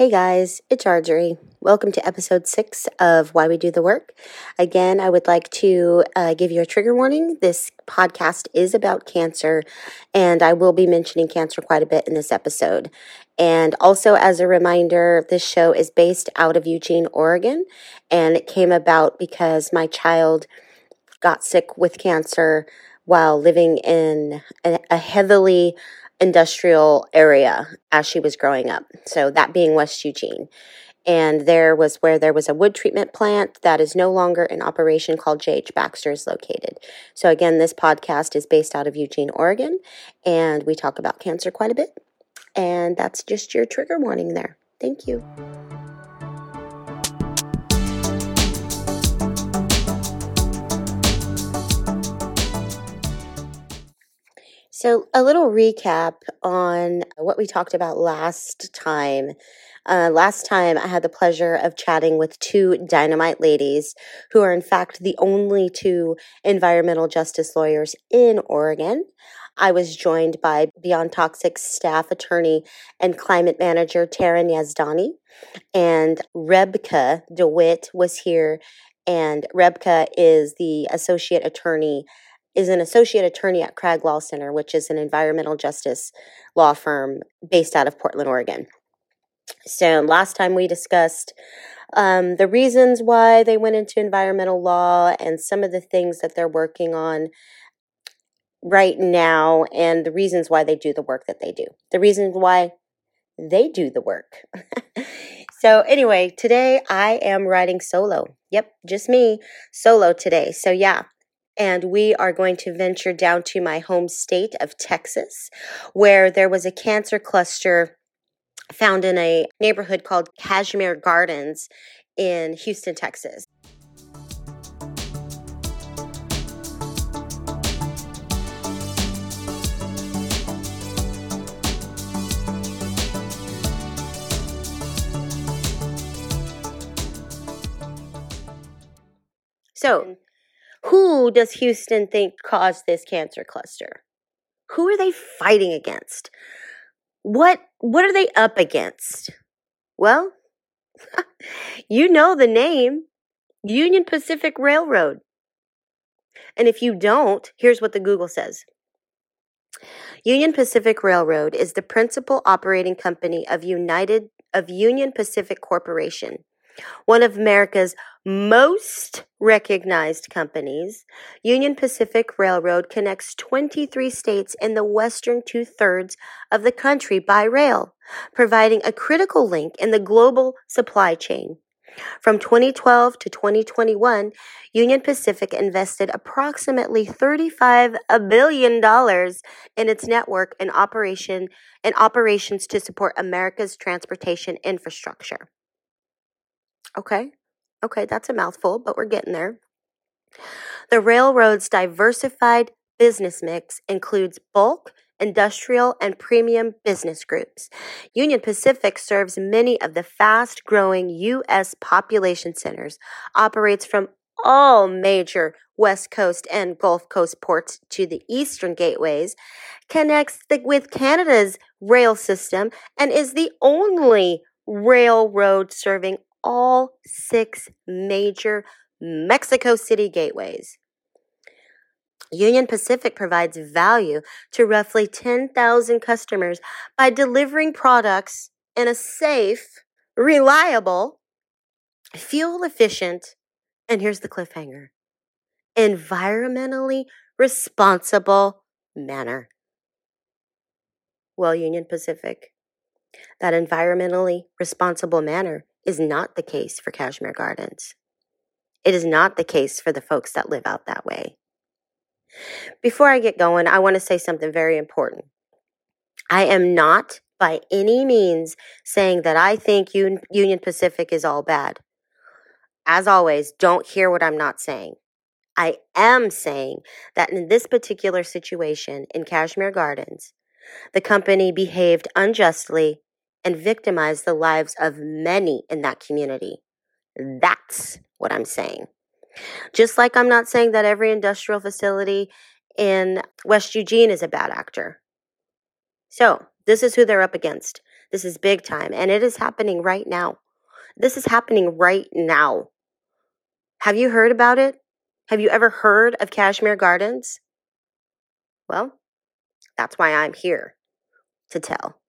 Hey guys, it's Arjorie. Welcome to episode six of Why We Do the Work. Again, I would like to uh, give you a trigger warning. This podcast is about cancer, and I will be mentioning cancer quite a bit in this episode. And also, as a reminder, this show is based out of Eugene, Oregon, and it came about because my child got sick with cancer while living in a heavily industrial area as she was growing up. So that being West Eugene. And there was where there was a wood treatment plant that is no longer in operation called JH Baxter is located. So again, this podcast is based out of Eugene, Oregon, and we talk about cancer quite a bit. And that's just your trigger warning there. Thank you. So, a little recap on what we talked about last time. Uh, last time, I had the pleasure of chatting with two dynamite ladies who are, in fact, the only two environmental justice lawyers in Oregon. I was joined by Beyond Toxic staff attorney and climate manager Taryn Yazdani, and Rebka DeWitt was here. And Rebka is the associate attorney is an associate attorney at Crag Law Center, which is an environmental justice law firm based out of Portland, Oregon. So, last time we discussed um, the reasons why they went into environmental law and some of the things that they're working on right now and the reasons why they do the work that they do. The reasons why they do the work. so, anyway, today I am riding solo. Yep, just me solo today. So, yeah, and we are going to venture down to my home state of Texas, where there was a cancer cluster found in a neighborhood called Kashmere Gardens in Houston, Texas. So, mm. Who does Houston think caused this cancer cluster? Who are they fighting against? What what are they up against? Well, you know the name. Union Pacific Railroad. And if you don't, here's what the Google says. Union Pacific Railroad is the principal operating company of United of Union Pacific Corporation, one of America's most recognized companies, Union Pacific Railroad connects 23 states in the western two thirds of the country by rail, providing a critical link in the global supply chain. From 2012 to 2021, Union Pacific invested approximately $35 billion in its network and operation and operations to support America's transportation infrastructure. Okay. Okay, that's a mouthful, but we're getting there. The railroad's diversified business mix includes bulk, industrial, and premium business groups. Union Pacific serves many of the fast growing U.S. population centers, operates from all major West Coast and Gulf Coast ports to the eastern gateways, connects the, with Canada's rail system, and is the only railroad serving all six major Mexico City gateways. Union Pacific provides value to roughly 10,000 customers by delivering products in a safe, reliable, fuel efficient, and here's the cliffhanger environmentally responsible manner. Well, Union Pacific, that environmentally responsible manner is not the case for Kashmere Gardens. It is not the case for the folks that live out that way. Before I get going, I want to say something very important. I am not by any means saying that I think Union Pacific is all bad. As always, don't hear what I'm not saying. I am saying that in this particular situation in Kashmere Gardens, the company behaved unjustly and victimize the lives of many in that community. That's what I'm saying. Just like I'm not saying that every industrial facility in West Eugene is a bad actor. So, this is who they're up against This is big time, and it is happening right now. This is happening right now. Have you heard about it? Have you ever heard of Kashmere Gardens? Well, that's why I'm here to tell.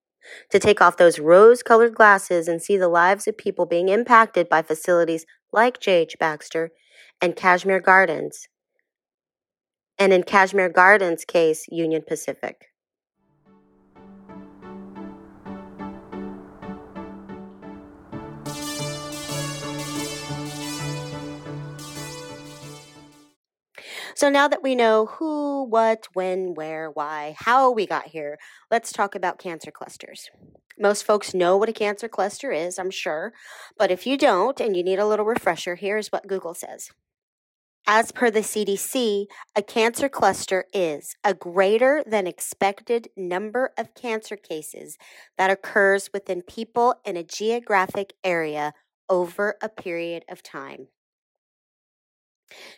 To take off those rose colored glasses and see the lives of people being impacted by facilities like J.H. Baxter and Kashmere Gardens. And in Kashmere Gardens' case, Union Pacific. So now that we know who, what, when, where, why, how we got here, let's talk about cancer clusters. Most folks know what a cancer cluster is, I'm sure, but if you don't and you need a little refresher, here's what Google says. As per the CDC, a cancer cluster is a greater than expected number of cancer cases that occurs within people in a geographic area over a period of time.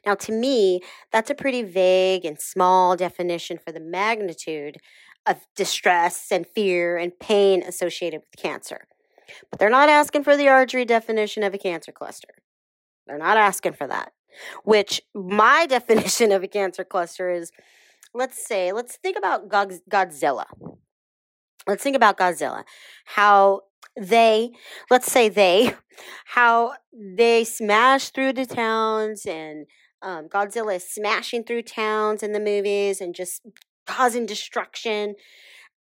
Now, to me, that's a pretty vague and small definition for the magnitude of distress and fear and pain associated with cancer. But they're not asking for the Arberry definition of a cancer cluster. They're not asking for that. Which my definition of a cancer cluster is let's say, let's think about Godzilla. Let's think about Godzilla. How they, let's say they, how they smash through the towns and um, Godzilla is smashing through towns in the movies and just causing destruction.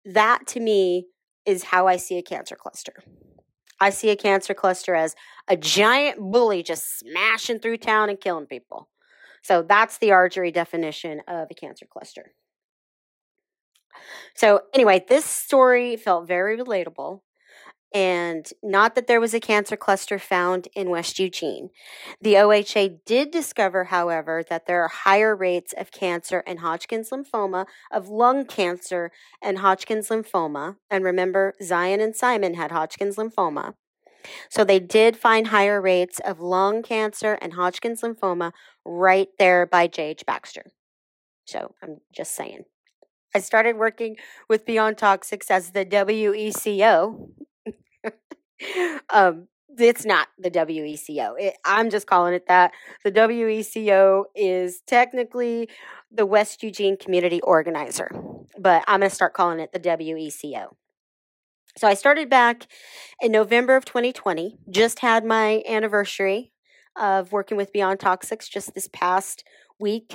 That to me is how I see a cancer cluster. I see a cancer cluster as a giant bully just smashing through town and killing people. So that's the Arberry definition of a cancer cluster. So, anyway, this story felt very relatable. And not that there was a cancer cluster found in West Eugene. The OHA did discover, however, that there are higher rates of cancer and Hodgkin's lymphoma, of lung cancer and Hodgkin's lymphoma. And remember, Zion and Simon had Hodgkin's lymphoma. So they did find higher rates of lung cancer and Hodgkin's lymphoma right there by J.H. Baxter. So I'm just saying. I started working with Beyond Toxics as the WECO um, it's not the WECO. It, I'm just calling it that. The WECO is technically the West Eugene Community Organizer, but I'm going to start calling it the WECO. So I started back in November of 2020, just had my anniversary of working with Beyond Toxics just this past week.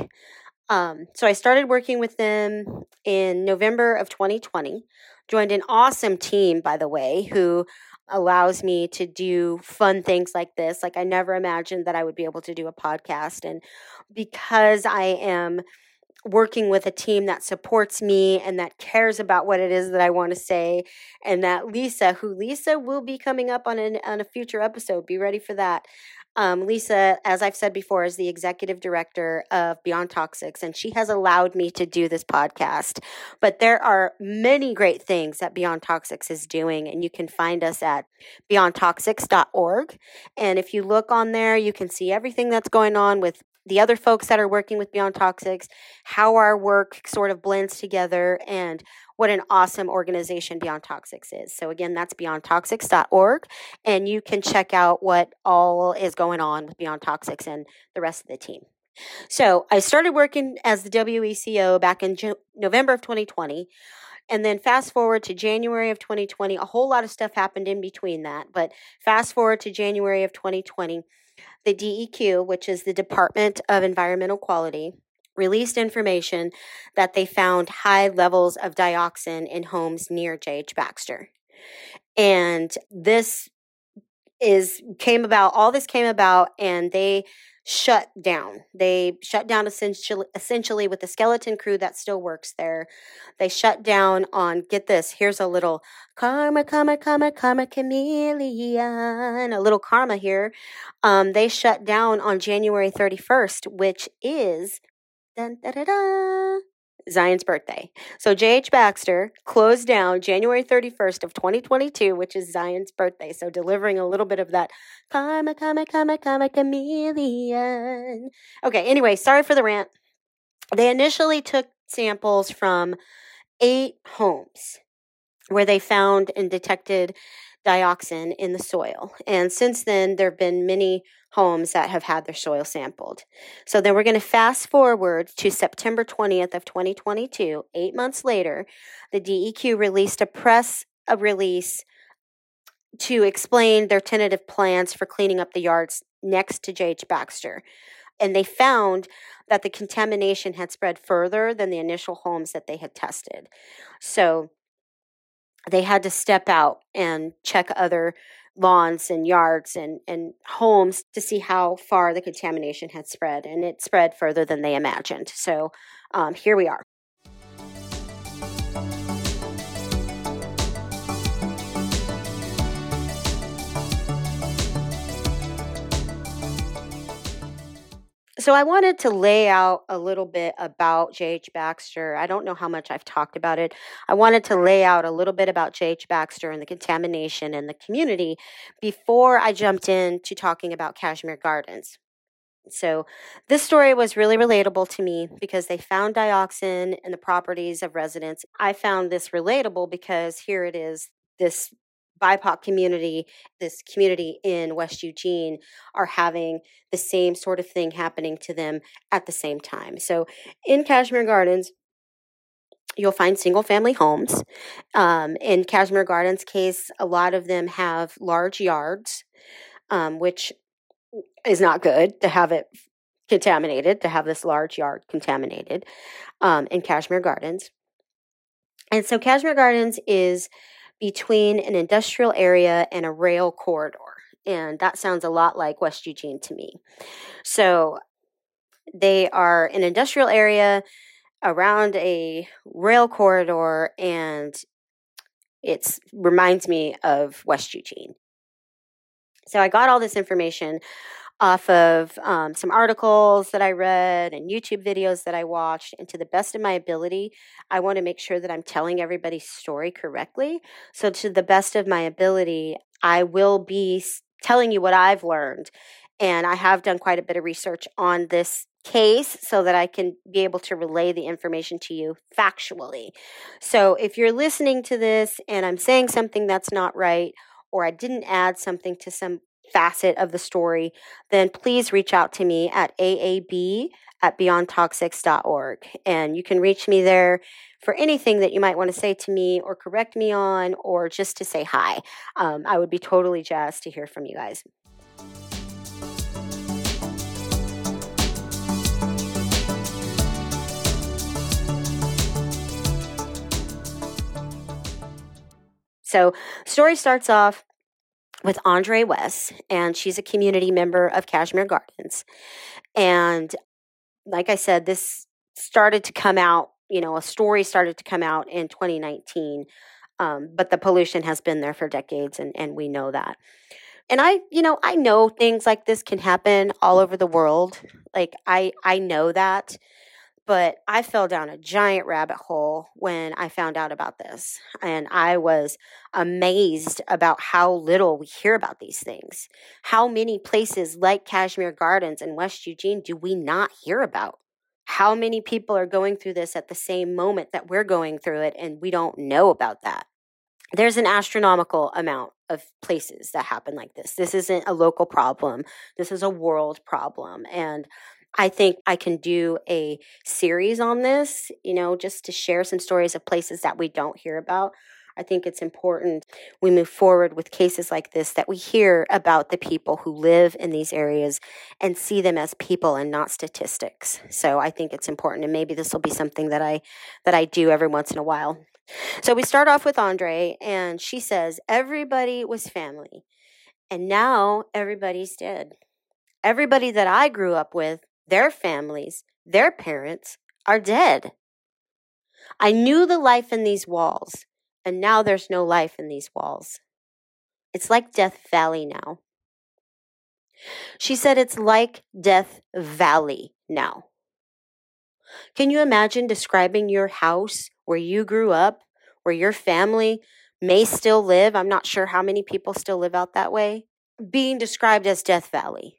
Um, so I started working with them in November of 2020. Joined an awesome team, by the way, who allows me to do fun things like this. Like I never imagined that I would be able to do a podcast. And because I am working with a team that supports me and that cares about what it is that I want to say, and that Lisa, who Lisa will be coming up on, an, on a future episode, be ready for that. Um, Lisa, as I've said before, is the executive director of Beyond Toxics, and she has allowed me to do this podcast. But there are many great things that Beyond Toxics is doing, and you can find us at beyondtoxics.org. And if you look on there, you can see everything that's going on with the other folks that are working with Beyond Toxics, how our work sort of blends together, and what an awesome organization Beyond Toxics is. So, again, that's beyondtoxics.org, and you can check out what all is going on with Beyond Toxics and the rest of the team. So, I started working as the WECO back in November of 2020. And then fast forward to January of 2020, a whole lot of stuff happened in between that. But fast forward to January of 2020, the DEQ, which is the Department of Environmental Quality, released information that they found high levels of dioxin in homes near J.H. Baxter. And this is came about all this came about and they shut down. They shut down essentially, essentially with the skeleton crew that still works there. They shut down on, get this, here's a little karma, karma, karma, karma chameleon, a little karma here. Um, they shut down on January 31st, which is dun, da, da, da, Zion's birthday. So J.H. Baxter closed down January 31st of 2022, which is Zion's birthday. So delivering a little bit of that karma, karma, karma, karma, chameleon. Okay, anyway, sorry for the rant. They initially took samples from eight homes. where they found and detected dioxin in the soil. And since then, there have been many homes that have had their soil sampled. So then we're going to fast forward to September 20th of 2022. Eight months later, the DEQ released a press a release to explain their tentative plans for cleaning up the yards next to J.H. Baxter. And they found that the contamination had spread further than the initial homes that they had tested. So they had to step out and check other lawns and yards and, and homes to see how far the contamination had spread. And it spread further than they imagined. So um, here we are. So I wanted to lay out a little bit about J.H. Baxter. I don't know how much I've talked about it. I wanted to lay out a little bit about J.H. Baxter and the contamination in the community before I jumped into talking about Kashmere Gardens. So, this story was really relatable to me because they found dioxin in the properties of residents. I found this relatable because here it is this BIPOC community, this community in West Eugene, are having the same sort of thing happening to them at the same time. So in Kashmere Gardens, you'll find single family homes. Um, in Kashmere Gardens' case, a lot of them have large yards, um, which is not good to have it contaminated, to have this large yard contaminated um, in Kashmere Gardens. And so Kashmere Gardens is between an industrial area and a rail corridor. And that sounds a lot like West Eugene to me. So they are an industrial area around a rail corridor and it reminds me of West Eugene. So I got all this information off of um, some articles that I read and YouTube videos that I watched. And to the best of my ability, I want to make sure that I'm telling everybody's story correctly. So, to the best of my ability, I will be telling you what I've learned. And I have done quite a bit of research on this case so that I can be able to relay the information to you factually. So, if you're listening to this and I'm saying something that's not right, or I didn't add something to some facet of the story, then please reach out to me at aab at beyondtoxics.org. And you can reach me there for anything that you might want to say to me or correct me on or just to say hi. Um, I would be totally jazzed to hear from you guys. So, story starts off with Andre West, and she's a community member of Kashmere Gardens. And like I said, this started to come out, you know, a story started to come out in 2019, um, but the pollution has been there for decades, and, and we know that. And I, you know, I know things like this can happen all over the world. Like I, I know that but I fell down a giant rabbit hole when I found out about this. And I was amazed about how little we hear about these things. How many places like Kashmere Gardens and West Eugene do we not hear about? How many people are going through this at the same moment that we're going through it and we don't know about that? There's an astronomical amount of places that happen like this. This isn't a local problem. This is a world problem. And I think I can do a series on this, you know, just to share some stories of places that we don't hear about. I think it's important we move forward with cases like this that we hear about the people who live in these areas and see them as people and not statistics. So I think it's important and maybe this will be something that I that I do every once in a while. So we start off with Andre and she says everybody was family and now everybody's dead. Everybody that I grew up with their families, their parents are dead. I knew the life in these walls, and now there's no life in these walls. It's like Death Valley now. She said it's like Death Valley now. Can you imagine describing your house where you grew up, where your family may still live? I'm not sure how many people still live out that way. Being described as Death Valley.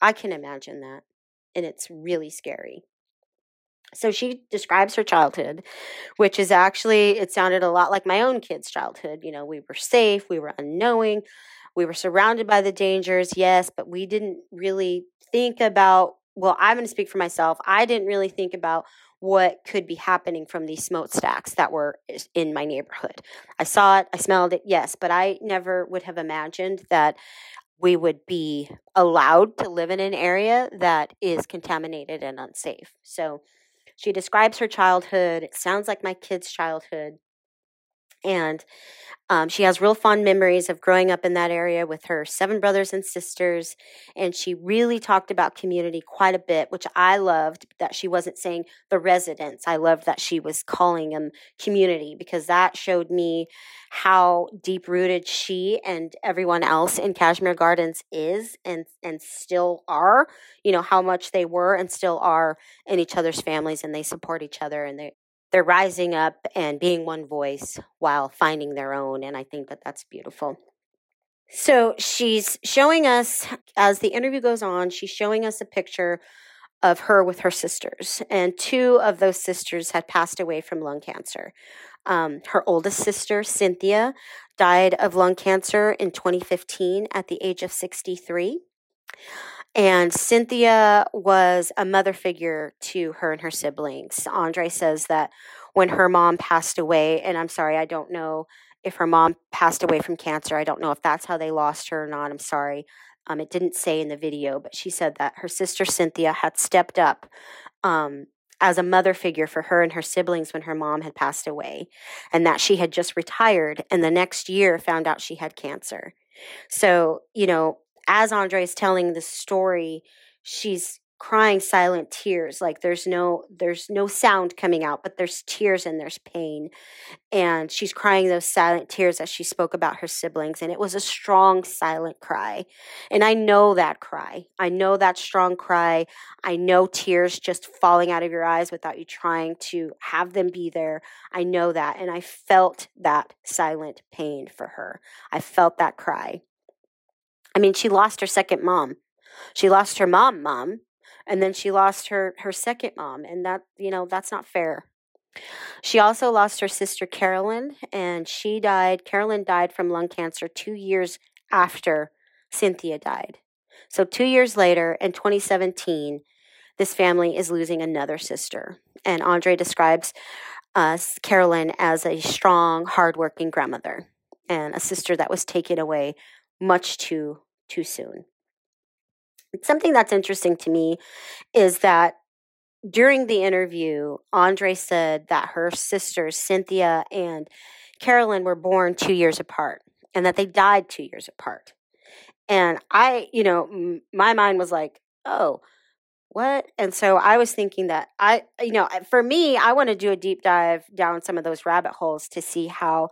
I can imagine that and it's really scary. So she describes her childhood, which is actually, it sounded a lot like my own kid's childhood. You know, we were safe, we were unknowing, we were surrounded by the dangers, yes, but we didn't really think about, well, I'm going to speak for myself. I didn't really think about what could be happening from these smokestacks that were in my neighborhood. I saw it, I smelled it, yes, but I never would have imagined that we would be allowed to live in an area that is contaminated and unsafe. So she describes her childhood. It sounds like my kid's childhood. And um, she has real fond memories of growing up in that area with her seven brothers and sisters. And she really talked about community quite a bit, which I loved that she wasn't saying the residents. I loved that she was calling them community because that showed me how deep rooted she and everyone else in Kashmere Gardens is and, and still are. You know, how much they were and still are in each other's families and they support each other and they, they're rising up and being one voice while finding their own. And I think that that's beautiful. So she's showing us, as the interview goes on, she's showing us a picture of her with her sisters. And two of those sisters had passed away from lung cancer. Um, her oldest sister, Cynthia, died of lung cancer in 2015 at the age of 63. And Cynthia was a mother figure to her and her siblings. Andre says that when her mom passed away, and I'm sorry, I don't know if her mom passed away from cancer. I don't know if that's how they lost her or not. I'm sorry. Um, it didn't say in the video, but she said that her sister Cynthia had stepped up um, as a mother figure for her and her siblings when her mom had passed away, and that she had just retired and the next year found out she had cancer. So, you know, as Andre is telling the story, she's crying silent tears like there's no there's no sound coming out but there's tears and there's pain. And she's crying those silent tears as she spoke about her siblings and it was a strong silent cry. And i know that cry. I know that strong cry. I know tears just falling out of your eyes without you trying to have them be there. I know that and i felt that silent pain for her. I felt that cry I mean, she lost her second mom. She lost her mom, mom, and then she lost her her second mom, and that you know that's not fair. She also lost her sister Carolyn, and she died. Carolyn died from lung cancer two years after Cynthia died. So two years later, in 2017, this family is losing another sister, and Andre describes us Carolyn as a strong, hardworking grandmother and a sister that was taken away much too too soon. Something that's interesting to me is that during the interview, Andre said that her sisters, Cynthia and Carolyn, were born two years apart and that they died two years apart. And I, you know, m- my mind was like, oh, what? And so I was thinking that I, you know, for me, I want to do a deep dive down some of those rabbit holes to see how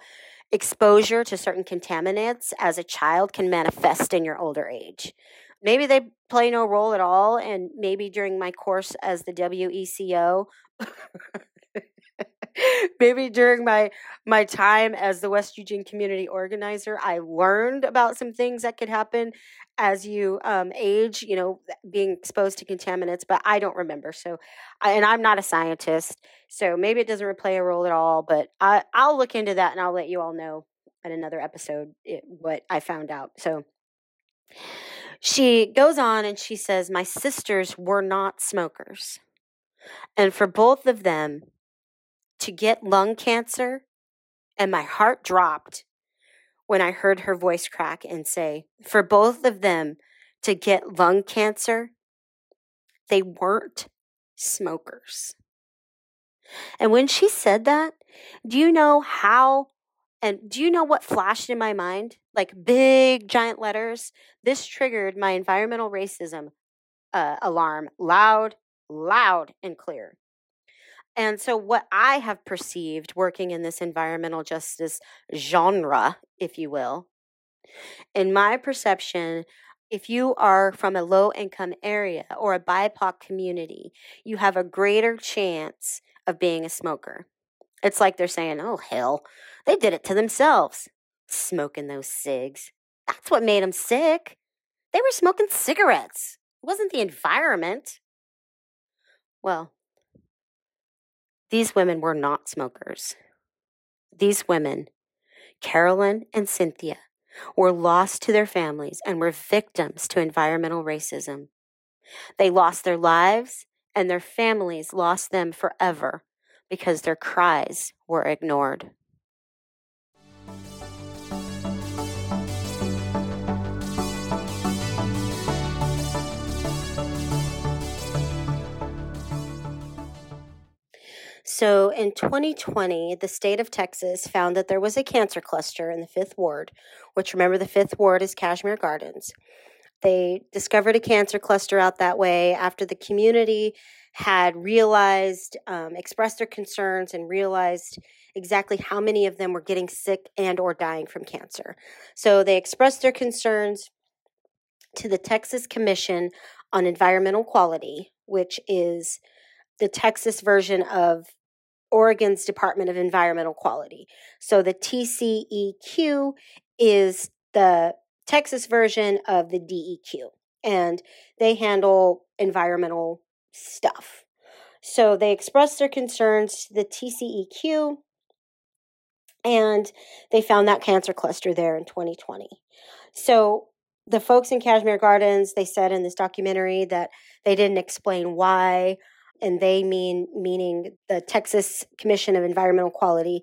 exposure to certain contaminants as a child can manifest in your older age. Maybe they play no role at all, and maybe during my course as the WECO, maybe during my my time as the West Eugene community organizer, I learned about some things that could happen as you um, age. You know, being exposed to contaminants, but I don't remember. So, and I'm not a scientist, so maybe it doesn't play a role at all. But I, I'll look into that and I'll let you all know in another episode it, what I found out. So. She goes on and she says, My sisters were not smokers. And for both of them, to get lung cancer, and my heart dropped when I heard her voice crack and say, for both of them to get lung cancer, they weren't smokers. And when she said that, do you know how and do you know what flashed in my mind? Like big giant letters. This triggered my environmental racism uh, alarm loud, loud, and clear. And so, what I have perceived working in this environmental justice genre, if you will, in my perception, if you are from a low income area or a BIPOC community, you have a greater chance of being a smoker. It's like they're saying, oh, hell, they did it to themselves, smoking those cigs. That's what made them sick. They were smoking cigarettes. It wasn't the environment. Well, These women were not smokers. These women, Carolyn and Cynthia, were lost to their families and were victims to environmental racism. They lost their lives and their families lost them forever because their cries were ignored. So in 2020, the state of Texas found that there was a cancer cluster in the fifth ward, which remember the fifth ward is Kashmere Gardens. They discovered a cancer cluster out that way after the community had realized, um, expressed their concerns, and realized exactly how many of them were getting sick and or dying from cancer. So they expressed their concerns to the Texas Commission on Environmental Quality, which is the Texas version of Oregon's Department of Environmental Quality. So the TCEQ is the Texas version of the DEQ, and they handle environmental stuff. So they expressed their concerns to the TCEQ, and they found that cancer cluster there in 2020. So the folks in Kashmere Gardens, they said in this documentary that they didn't explain why and they mean meaning the Texas Commission of Environmental Quality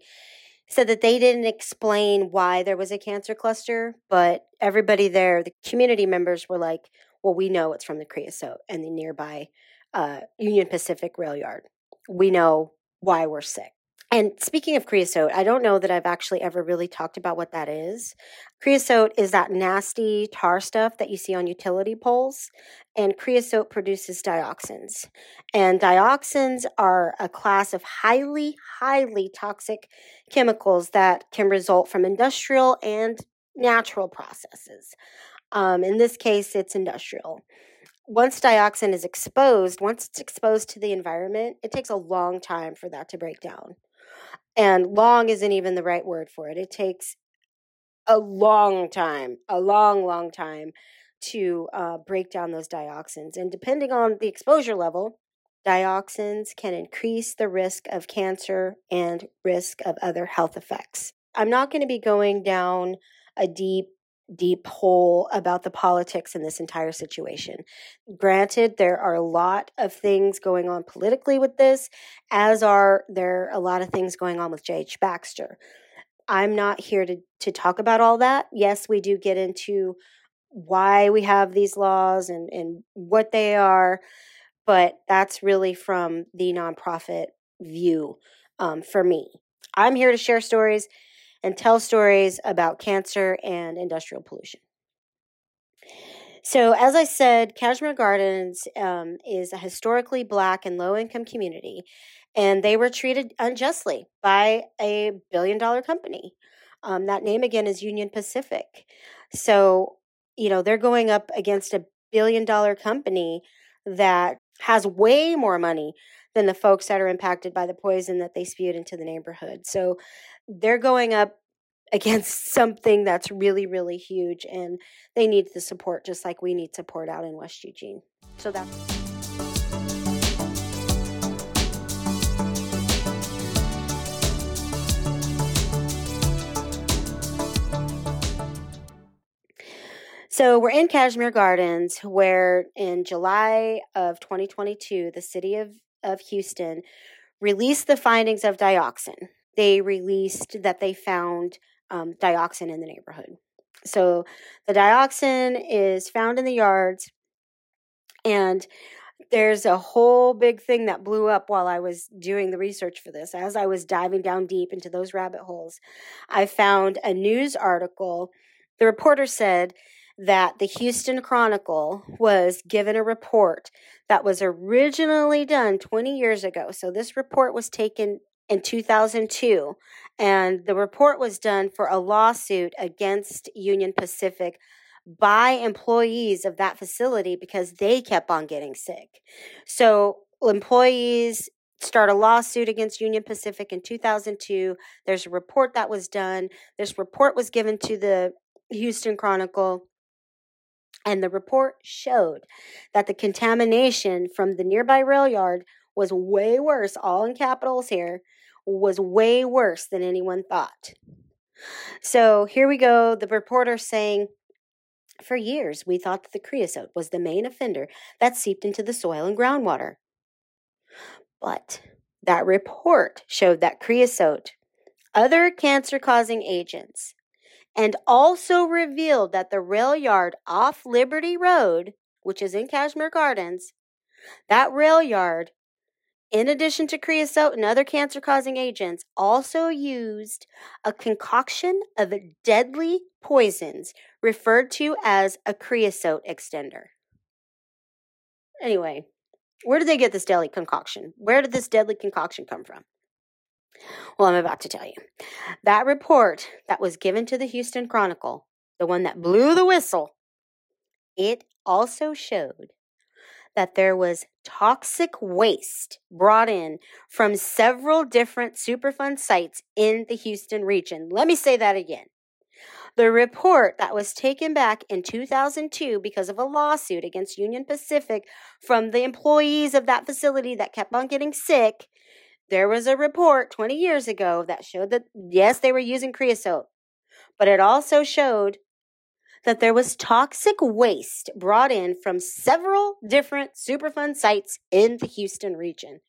said that they didn't explain why there was a cancer cluster, but everybody there, the community members were like, well, we know it's from the creosote and the nearby uh, Union Pacific rail yard. We know why we're sick. And speaking of creosote, I don't know that I've actually ever really talked about what that is. Creosote is that nasty tar stuff that you see on utility poles, and creosote produces dioxins. And dioxins are a class of highly, highly toxic chemicals that can result from industrial and natural processes. Um, in this case, it's industrial once dioxin is exposed, once it's exposed to the environment, it takes a long time for that to break down. And long isn't even the right word for it. It takes a long time, a long, long time to uh, break down those dioxins. And depending on the exposure level, dioxins can increase the risk of cancer and risk of other health effects. I'm not going to be going down a deep deep hole about the politics in this entire situation. Granted, there are a lot of things going on politically with this, as are there a lot of things going on with J.H. Baxter. I'm not here to, to talk about all that. Yes, we do get into why we have these laws and, and what they are, but that's really from the nonprofit view um, for me. I'm here to share stories and tell stories about cancer and industrial pollution. So, as I said, Kashmere Gardens um, is a historically black and low income community, and they were treated unjustly by a billion dollar company. Um, that name again is Union Pacific. So, you know, they're going up against a billion dollar company that has way more money than the folks that are impacted by the poison that they spewed into the neighborhood. So they're going up against something that's really, really huge, and they need the support just like we need support out in West Eugene. So that's. So we're in Kashmere Gardens, where in July of 2022, the city of, of Houston released the findings of dioxin. They released that they found um, dioxin in the neighborhood. So the dioxin is found in the yards, and there's a whole big thing that blew up while I was doing the research for this. As I was diving down deep into those rabbit holes, I found a news article. The reporter said that the Houston Chronicle was given a report that was originally done 20 years ago. So this report was taken in 2002, and the report was done for a lawsuit against Union Pacific by employees of that facility because they kept on getting sick. So, employees start a lawsuit against Union Pacific in 2002. There's a report that was done. This report was given to the Houston Chronicle. And the report showed that the contamination from the nearby rail yard was way worse, all in capitals here, was way worse than anyone thought. So here we go. The reporter saying, for years, we thought that the creosote was the main offender that seeped into the soil and groundwater. But that report showed that creosote, other cancer causing agents, and also revealed that the rail yard off Liberty Road, which is in Kashmere Gardens, that rail yard, in addition to creosote and other cancer causing agents, also used a concoction of deadly poisons referred to as a creosote extender. Anyway, where did they get this deadly concoction? Where did this deadly concoction come from? Well, I'm about to tell you. That report that was given to the Houston Chronicle, the one that blew the whistle, it also showed that there was toxic waste brought in from several different Superfund sites in the Houston region. Let me say that again. The report that was taken back in 2002 because of a lawsuit against Union Pacific from the employees of that facility that kept on getting sick there was a report 20 years ago that showed that, yes, they were using creosote, but it also showed that there was toxic waste brought in from several different Superfund sites in the Houston region.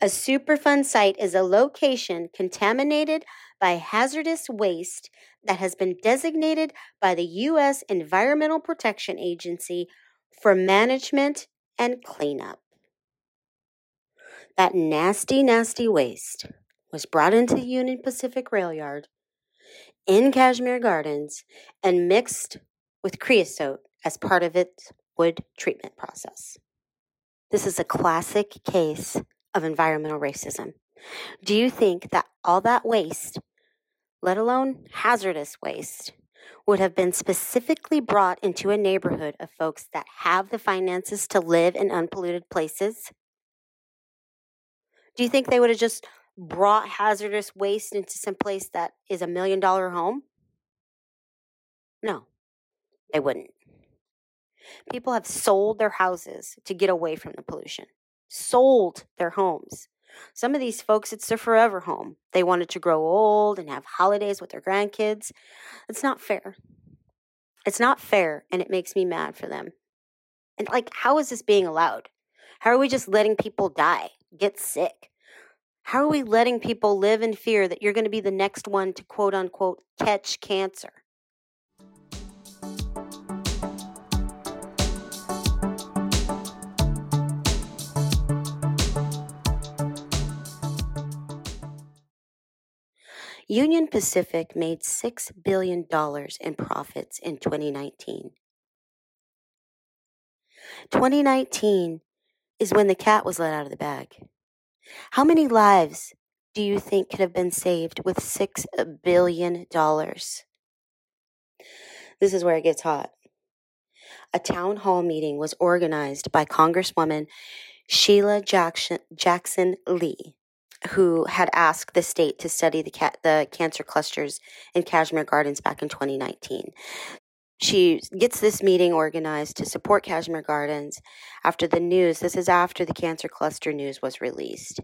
A Superfund site is a location contaminated by hazardous waste that has been designated by the U.S. Environmental Protection Agency for management and cleanup. That nasty, nasty waste was brought into the Union Pacific Rail Yard in Kashmere Gardens and mixed with creosote as part of its wood treatment process. This is a classic case of environmental racism. Do you think that all that waste, let alone hazardous waste, would have been specifically brought into a neighborhood of folks that have the finances to live in unpolluted places? Do you think they would have just brought hazardous waste into some place that is a million dollar home? No, they wouldn't. People have sold their houses to get away from the pollution, sold their homes. Some of these folks, it's their forever home. They wanted to grow old and have holidays with their grandkids. It's not fair. It's not fair, and it makes me mad for them. And, like, how is this being allowed? How are we just letting people die, get sick? How are we letting people live in fear that you're going to be the next one to quote unquote catch cancer? Union Pacific made $6 billion in profits in 2019. 2019 is when the cat was let out of the bag. How many lives do you think could have been saved with $6 billion? This is where it gets hot. A town hall meeting was organized by Congresswoman Sheila Jackson, Jackson Lee, who had asked the state to study the, ca- the cancer clusters in Kashmere Gardens back in 2019 she gets this meeting organized to support Kashmere Gardens after the news. This is after the cancer cluster news was released.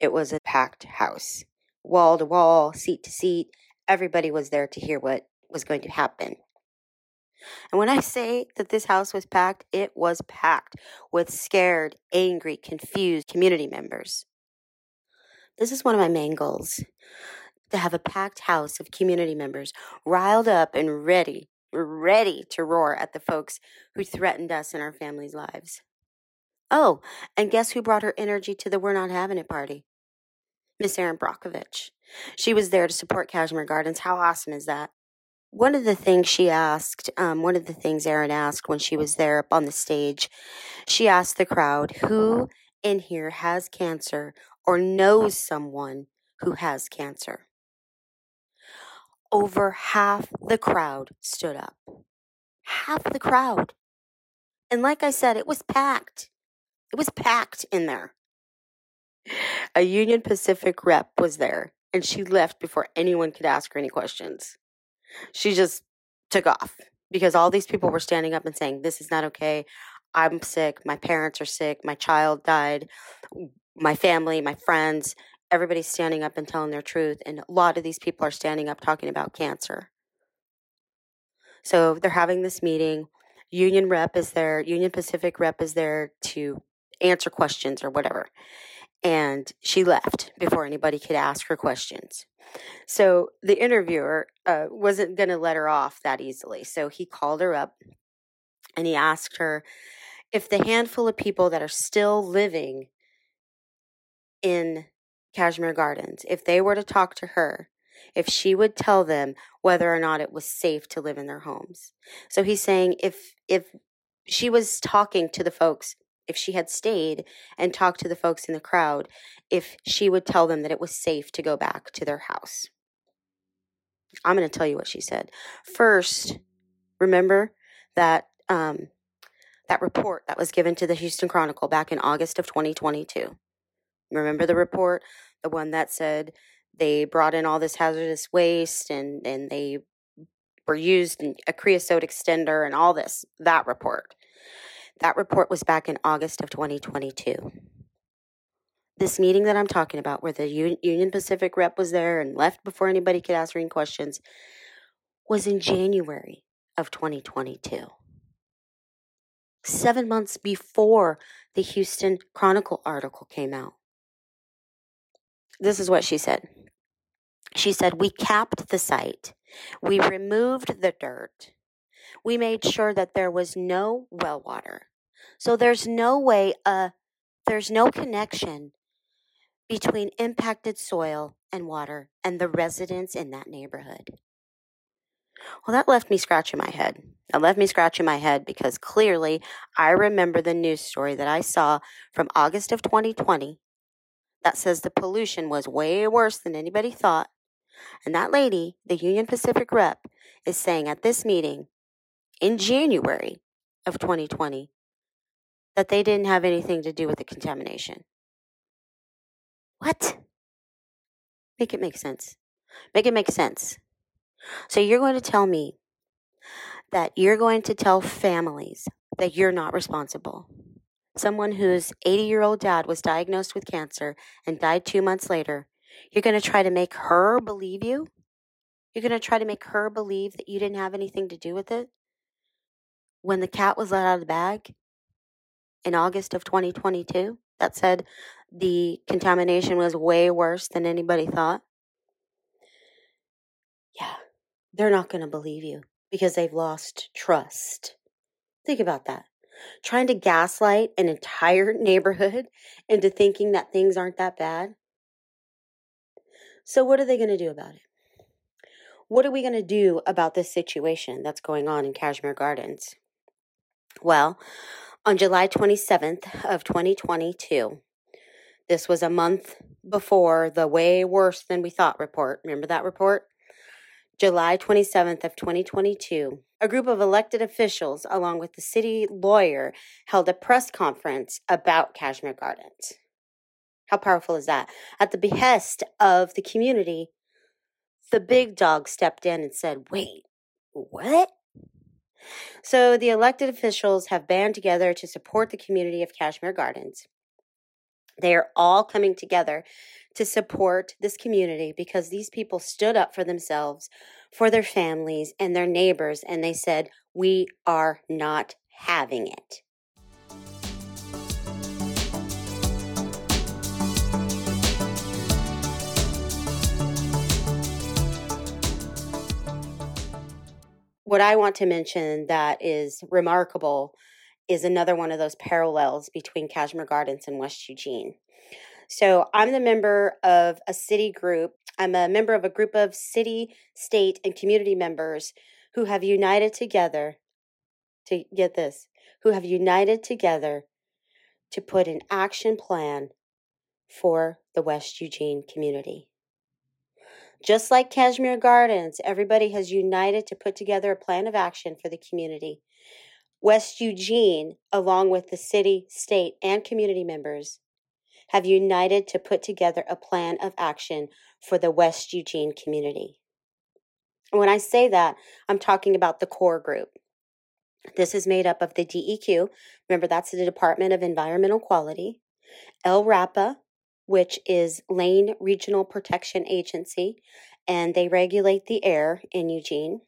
It was a packed house, wall to wall, seat to seat. Everybody was there to hear what was going to happen. And when I say that this house was packed, it was packed with scared, angry, confused community members. This is one of my main goals to have a packed house of community members riled up and ready ready to roar at the folks who threatened us in our families' lives. Oh, and guess who brought her energy to the We're Not Having It party? Miss Erin Brockovich. She was there to support Kashmere Gardens. How awesome is that? One of the things she asked, um, one of the things Erin asked when she was there up on the stage, she asked the crowd, who in here has cancer or knows someone who has cancer? Over half the crowd stood up. Half the crowd. And like I said, it was packed. It was packed in there. A Union Pacific rep was there, and she left before anyone could ask her any questions. She just took off because all these people were standing up and saying, This is not okay. I'm sick, my parents are sick, my child died, my family, my friends, everybody's standing up and telling their truth. And a lot of these people are standing up talking about cancer. So they're having this meeting. Union rep is there, Union Pacific rep is there to answer questions or whatever. And she left before anybody could ask her questions. So the interviewer uh, wasn't going to let her off that easily. So he called her up and he asked her if the handful of people that are still living in Kashmere Gardens, if they were to talk to her, if she would tell them whether or not it was safe to live in their homes. So he's saying if if she was talking to the folks, if she had stayed and talked to the folks in the crowd, if she would tell them that it was safe to go back to their house. I'm going to tell you what she said. First, remember that um, that report that was given to the Houston Chronicle back in August of 2022. Remember the report, the one that said they brought in all this hazardous waste and and they were used in a creosote extender and all this. That report. That report was back in August of 2022. This meeting that I'm talking about, where the Union Pacific rep was there and left before anybody could ask her any questions, was in January of 2022 seven months before the Houston Chronicle article came out. This is what she said. She said, We capped the site, we removed the dirt, we made sure that there was no well water. So there's no way, uh, there's no connection between impacted soil and water and the residents in that neighborhood. Well, that left me scratching my head. That left me scratching my head because clearly I remember the news story that I saw from August of 2020 that says the pollution was way worse than anybody thought. And that lady, the Union Pacific rep, is saying at this meeting in January of 2020 that they didn't have anything to do with the contamination. What? Make it make sense. Make it make sense. So you're going to tell me that you're going to tell families that you're not responsible. Someone whose 80 year old dad was diagnosed with cancer and died two months later, you're going to try to make her believe you? You're going to try to make her believe that you didn't have anything to do with it? When the cat was let out of the bag in August of 2022, that said the contamination was way worse than anybody thought? Yeah they're not going to believe you because they've lost trust. Think about that. Trying to gaslight an entire neighborhood into thinking that things aren't that bad. So, what are they going to do about it? What are we going to do about this situation that's going on in Kashmere Gardens? Well, on July 27th of 2022, this was a month before the way worse than we thought report. Remember that report? July 27th of 2022, a group of elected officials along with the city lawyer held a press conference about Kashmere Gardens. How powerful is that? At the behest of the community, the big dog stepped in and said, "Wait, what?" So the elected officials have band together to support the community of Kashmere Gardens. They are all coming together to support this community because these people stood up for themselves, for their families, and their neighbors, and they said, We are not having it. What I want to mention that is remarkable is another one of those parallels between Kashmere Gardens and West Eugene. So I'm the member of a city group. I'm a member of a group of city, state, and community members who have united together to get this, who have united together to put an action plan for the West Eugene community. Just like Kashmere Gardens, everybody has united to put together a plan of action for the community. West Eugene, along with the city, state, and community members, have united to put together a plan of action for the West Eugene community. When I say that, I'm talking about the core group. This is made up of the DEQ. Remember, that's the Department of Environmental Quality. LRAPA, which is Lane Regional Protection Agency, and they regulate the air in Eugene.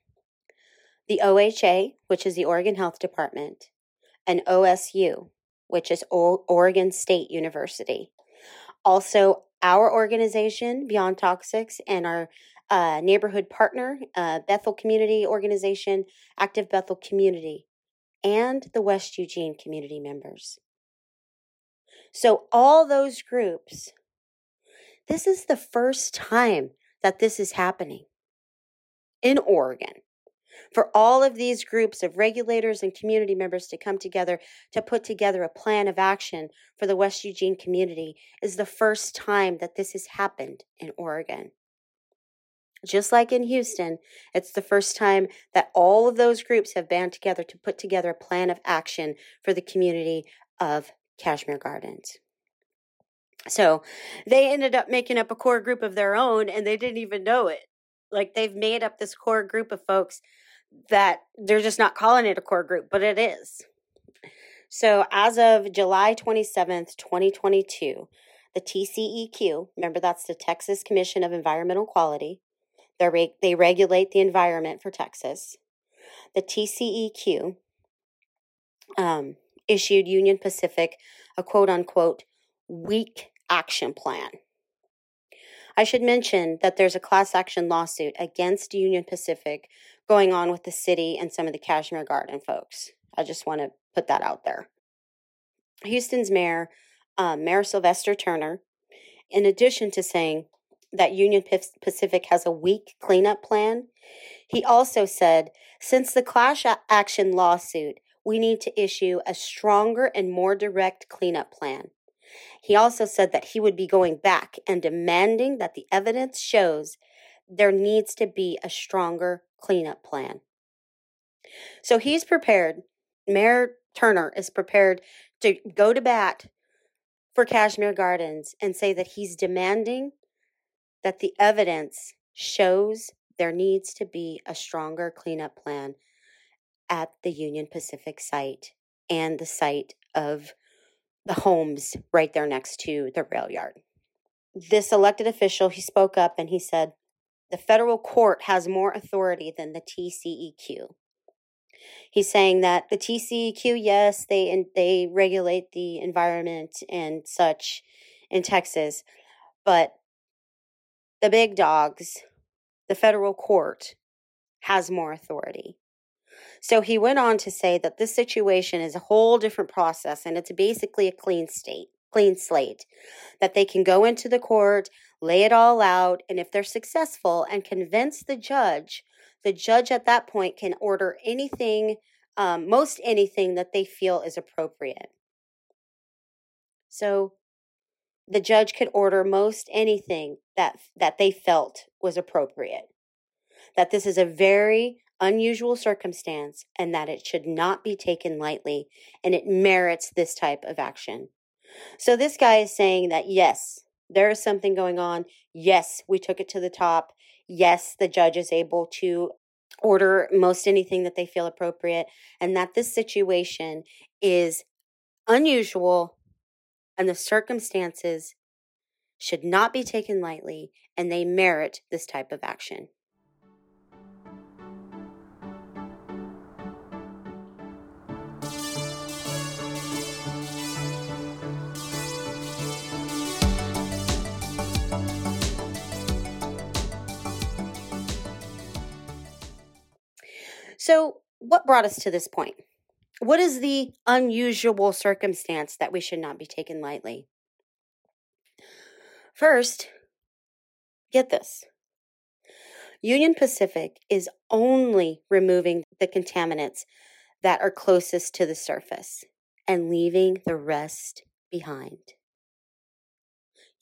The OHA, which is the Oregon Health Department, and OSU, which is o- Oregon State University. Also, our organization, Beyond Toxics, and our uh, neighborhood partner, uh, Bethel Community Organization, Active Bethel Community, and the West Eugene community members. So, all those groups, this is the first time that this is happening in Oregon. For all of these groups of regulators and community members to come together to put together a plan of action for the West Eugene community is the first time that this has happened in Oregon. Just like in Houston, it's the first time that all of those groups have band together to put together a plan of action for the community of Kashmere Gardens. So they ended up making up a core group of their own and they didn't even know it. Like they've made up this core group of folks that they're just not calling it a core group, but it is. So as of July 27th, 2022, the TCEQ, remember that's the Texas Commission of Environmental Quality, they they regulate the environment for Texas. The TCEQ um, issued Union Pacific a quote unquote weak action plan. I should mention that there's a class action lawsuit against Union Pacific going on with the city and some of the Kashmere Garden folks. I just want to put that out there. Houston's mayor, um, Mayor Sylvester Turner, in addition to saying that Union Pacific has a weak cleanup plan, he also said since the class action lawsuit, we need to issue a stronger and more direct cleanup plan. He also said that he would be going back and demanding that the evidence shows there needs to be a stronger cleanup plan. So he's prepared, Mayor Turner is prepared to go to bat for Kashmere Gardens and say that he's demanding that the evidence shows there needs to be a stronger cleanup plan at the Union Pacific site and the site of the homes right there next to the rail yard. This elected official, he spoke up and he said, the federal court has more authority than the TCEQ. He's saying that the TCEQ, yes, they they regulate the environment and such in Texas, but the big dogs, the federal court, has more authority. So he went on to say that this situation is a whole different process and it's basically a clean state, clean slate, that they can go into the court, lay it all out, and if they're successful and convince the judge, the judge at that point can order anything, um, most anything that they feel is appropriate. So the judge could order most anything that that they felt was appropriate. That this is a very unusual circumstance and that it should not be taken lightly and it merits this type of action. So this guy is saying that yes, there is something going on. Yes, we took it to the top. Yes, the judge is able to order most anything that they feel appropriate and that this situation is unusual and the circumstances should not be taken lightly and they merit this type of action. So, what brought us to this point? What is the unusual circumstance that we should not be taken lightly? First, get this Union Pacific is only removing the contaminants that are closest to the surface and leaving the rest behind.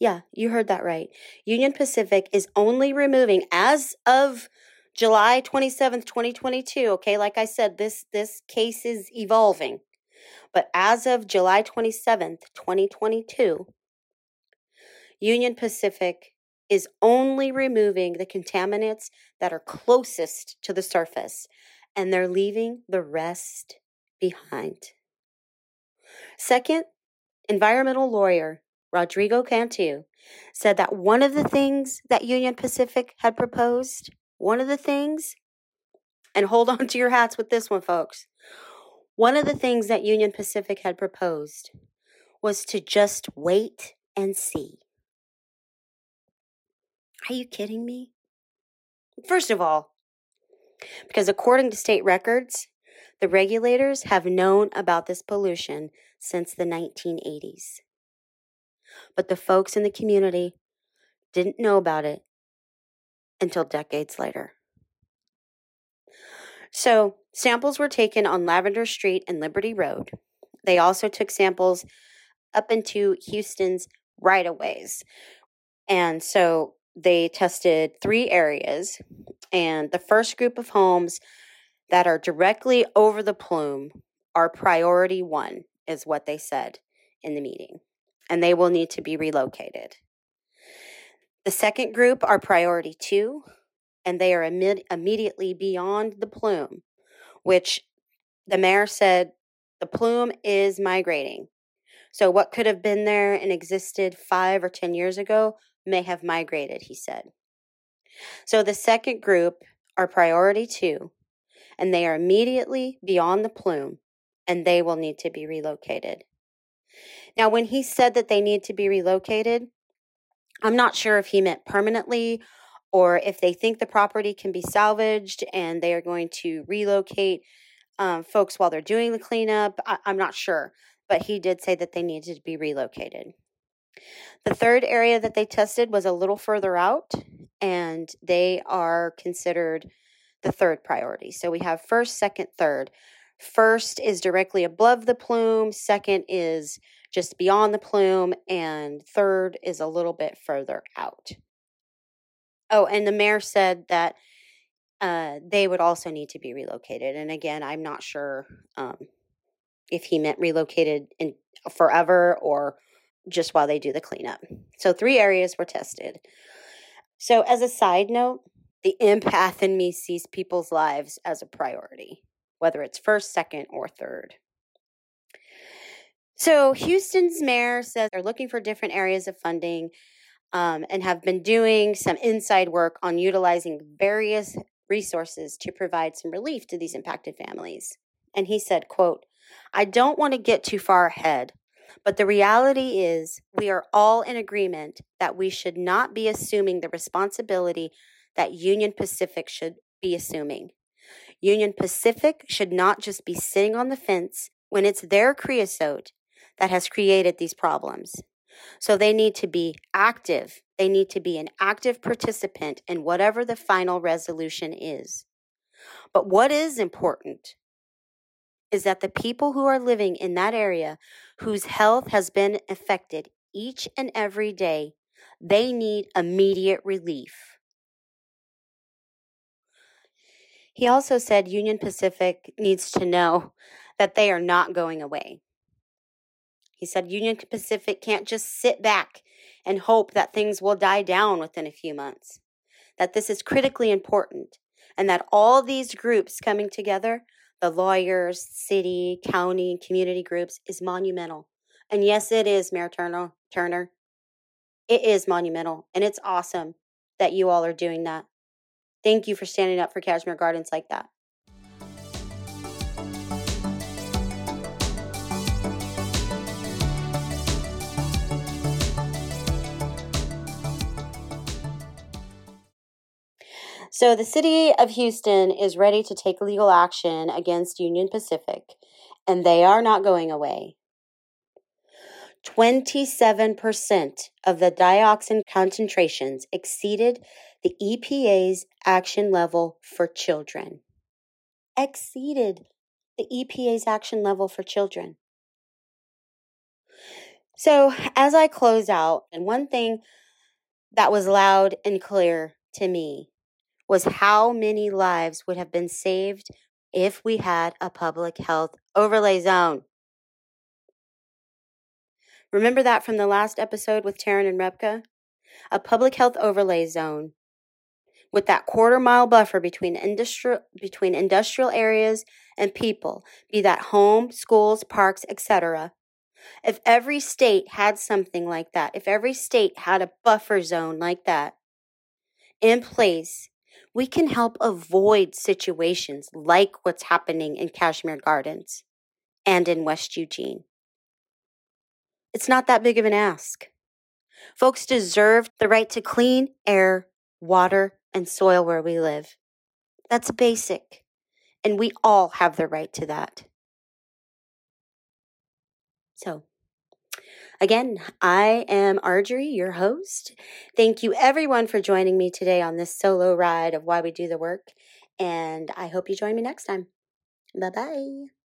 Yeah, you heard that right. Union Pacific is only removing, as of July 27th, 2022. Okay, like I said, this this case is evolving. But as of July 27th, 2022, Union Pacific is only removing the contaminants that are closest to the surface and they're leaving the rest behind. Second, environmental lawyer Rodrigo Cantu said that one of the things that Union Pacific had proposed, one of the things, and hold on to your hats with this one, folks. One of the things that Union Pacific had proposed was to just wait and see. Are you kidding me? First of all, because according to state records, the regulators have known about this pollution since the 1980s. But the folks in the community didn't know about it until decades later. So, samples were taken on Lavender Street and Liberty Road. They also took samples up into Houston's right of ways. And so they tested three areas. And the first group of homes that are directly over the plume are priority one, is what they said in the meeting. And they will need to be relocated. The second group are priority two, and they are imme- immediately beyond the plume, which the mayor said the plume is migrating. So, what could have been there and existed five or 10 years ago may have migrated, he said. So, the second group are priority two, and they are immediately beyond the plume, and they will need to be relocated. Now, when he said that they need to be relocated, I'm not sure if he meant permanently or if they think the property can be salvaged and they are going to relocate um, folks while they're doing the cleanup. I, I'm not sure, but he did say that they needed to be relocated. The third area that they tested was a little further out, and they are considered the third priority. So we have first, second, third. First is directly above the plume, second is just beyond the plume, and third is a little bit further out. Oh, and the mayor said that uh, they would also need to be relocated. And again, I'm not sure um, if he meant relocated in forever or just while they do the cleanup. So three areas were tested. So as a side note, the empath in me sees people's lives as a priority, whether it's first, second, or third. So Houston's mayor says they're looking for different areas of funding um, and have been doing some inside work on utilizing various resources to provide some relief to these impacted families. And he said, quote, I don't want to get too far ahead, but the reality is we are all in agreement that we should not be assuming the responsibility that Union Pacific should be assuming. Union Pacific should not just be sitting on the fence when it's their creosote that has created these problems. So they need to be active. They need to be an active participant in whatever the final resolution is. But what is important is that the people who are living in that area whose health has been affected each and every day, they need immediate relief. He also said Union Pacific needs to know that they are not going away. He said Union Pacific can't just sit back and hope that things will die down within a few months. That this is critically important and that all these groups coming together, the lawyers, city, county, community groups, is monumental. And yes, it is, Mayor Turner. Turner. It is monumental, and it's awesome that you all are doing that. Thank you for standing up for Kashmere Gardens like that. So the city of Houston is ready to take legal action against Union Pacific, and they are not going away. 27% of the dioxin concentrations exceeded the EPA's action level for children. Exceeded the EPA's action level for children. So, as I close out, and one thing that was loud and clear to me was how many lives would have been saved if we had a public health overlay zone. Remember that from the last episode with Taryn and Repka? A public health overlay zone with that quarter mile buffer between industrial between industrial areas and people, be that home, schools, parks, etc. If every state had something like that, if every state had a buffer zone like that in place, we can help avoid situations like what's happening in Kashmere Gardens and in West Eugene. It's not that big of an ask. Folks deserve the right to clean air, water, and soil where we live. That's basic, and we all have the right to that. So, again, I am Arjorie, your host. Thank you, everyone, for joining me today on this solo ride of Why We Do the Work, and I hope you join me next time. Bye bye.